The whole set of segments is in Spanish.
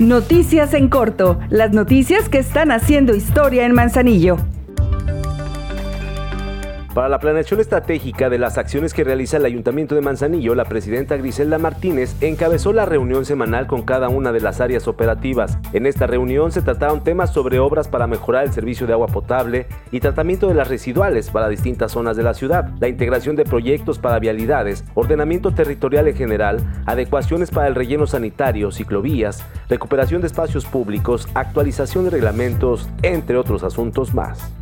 Noticias en corto, las noticias que están haciendo historia en Manzanillo. Para la planeación estratégica de las acciones que realiza el Ayuntamiento de Manzanillo, la presidenta Griselda Martínez encabezó la reunión semanal con cada una de las áreas operativas. En esta reunión se trataron temas sobre obras para mejorar el servicio de agua potable y tratamiento de las residuales para distintas zonas de la ciudad, la integración de proyectos para vialidades, ordenamiento territorial en general, adecuaciones para el relleno sanitario, ciclovías, recuperación de espacios públicos, actualización de reglamentos, entre otros asuntos más.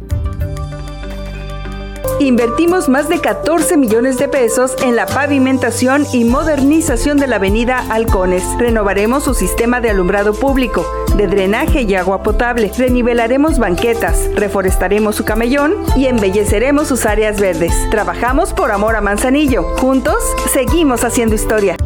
Invertimos más de 14 millones de pesos en la pavimentación y modernización de la avenida Halcones. Renovaremos su sistema de alumbrado público, de drenaje y agua potable. Renivelaremos banquetas, reforestaremos su camellón y embelleceremos sus áreas verdes. Trabajamos por amor a Manzanillo. Juntos, seguimos haciendo historia.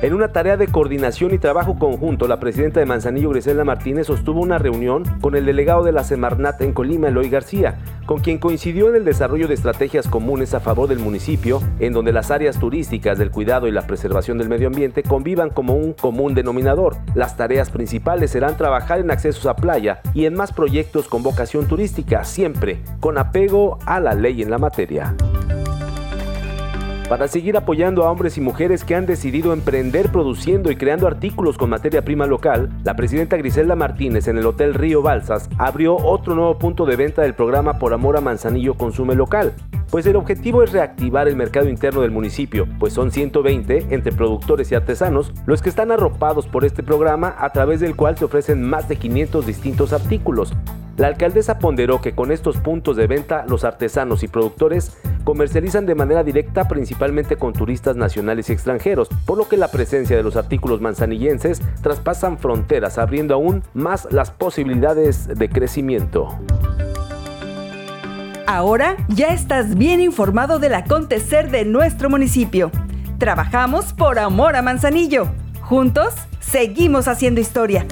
En una tarea de coordinación y trabajo conjunto, la presidenta de Manzanillo, Griselda Martínez, sostuvo una reunión con el delegado de la Semarnat en Colima, Eloy García, con quien coincidió en el desarrollo de estrategias comunes a favor del municipio, en donde las áreas turísticas del cuidado y la preservación del medio ambiente convivan como un común denominador. Las tareas principales serán trabajar en accesos a playa y en más proyectos con vocación turística, siempre con apego a la ley en la materia para seguir apoyando a hombres y mujeres que han decidido emprender produciendo y creando artículos con materia prima local, la presidenta Griselda Martínez en el Hotel Río Balsas abrió otro nuevo punto de venta del programa Por Amor a Manzanillo Consume Local, pues el objetivo es reactivar el mercado interno del municipio, pues son 120 entre productores y artesanos los que están arropados por este programa a través del cual se ofrecen más de 500 distintos artículos. La alcaldesa ponderó que con estos puntos de venta los artesanos y productores comercializan de manera directa principalmente con turistas nacionales y extranjeros, por lo que la presencia de los artículos manzanillenses traspasan fronteras, abriendo aún más las posibilidades de crecimiento. Ahora ya estás bien informado del acontecer de nuestro municipio. Trabajamos por amor a Manzanillo. Juntos, seguimos haciendo historia.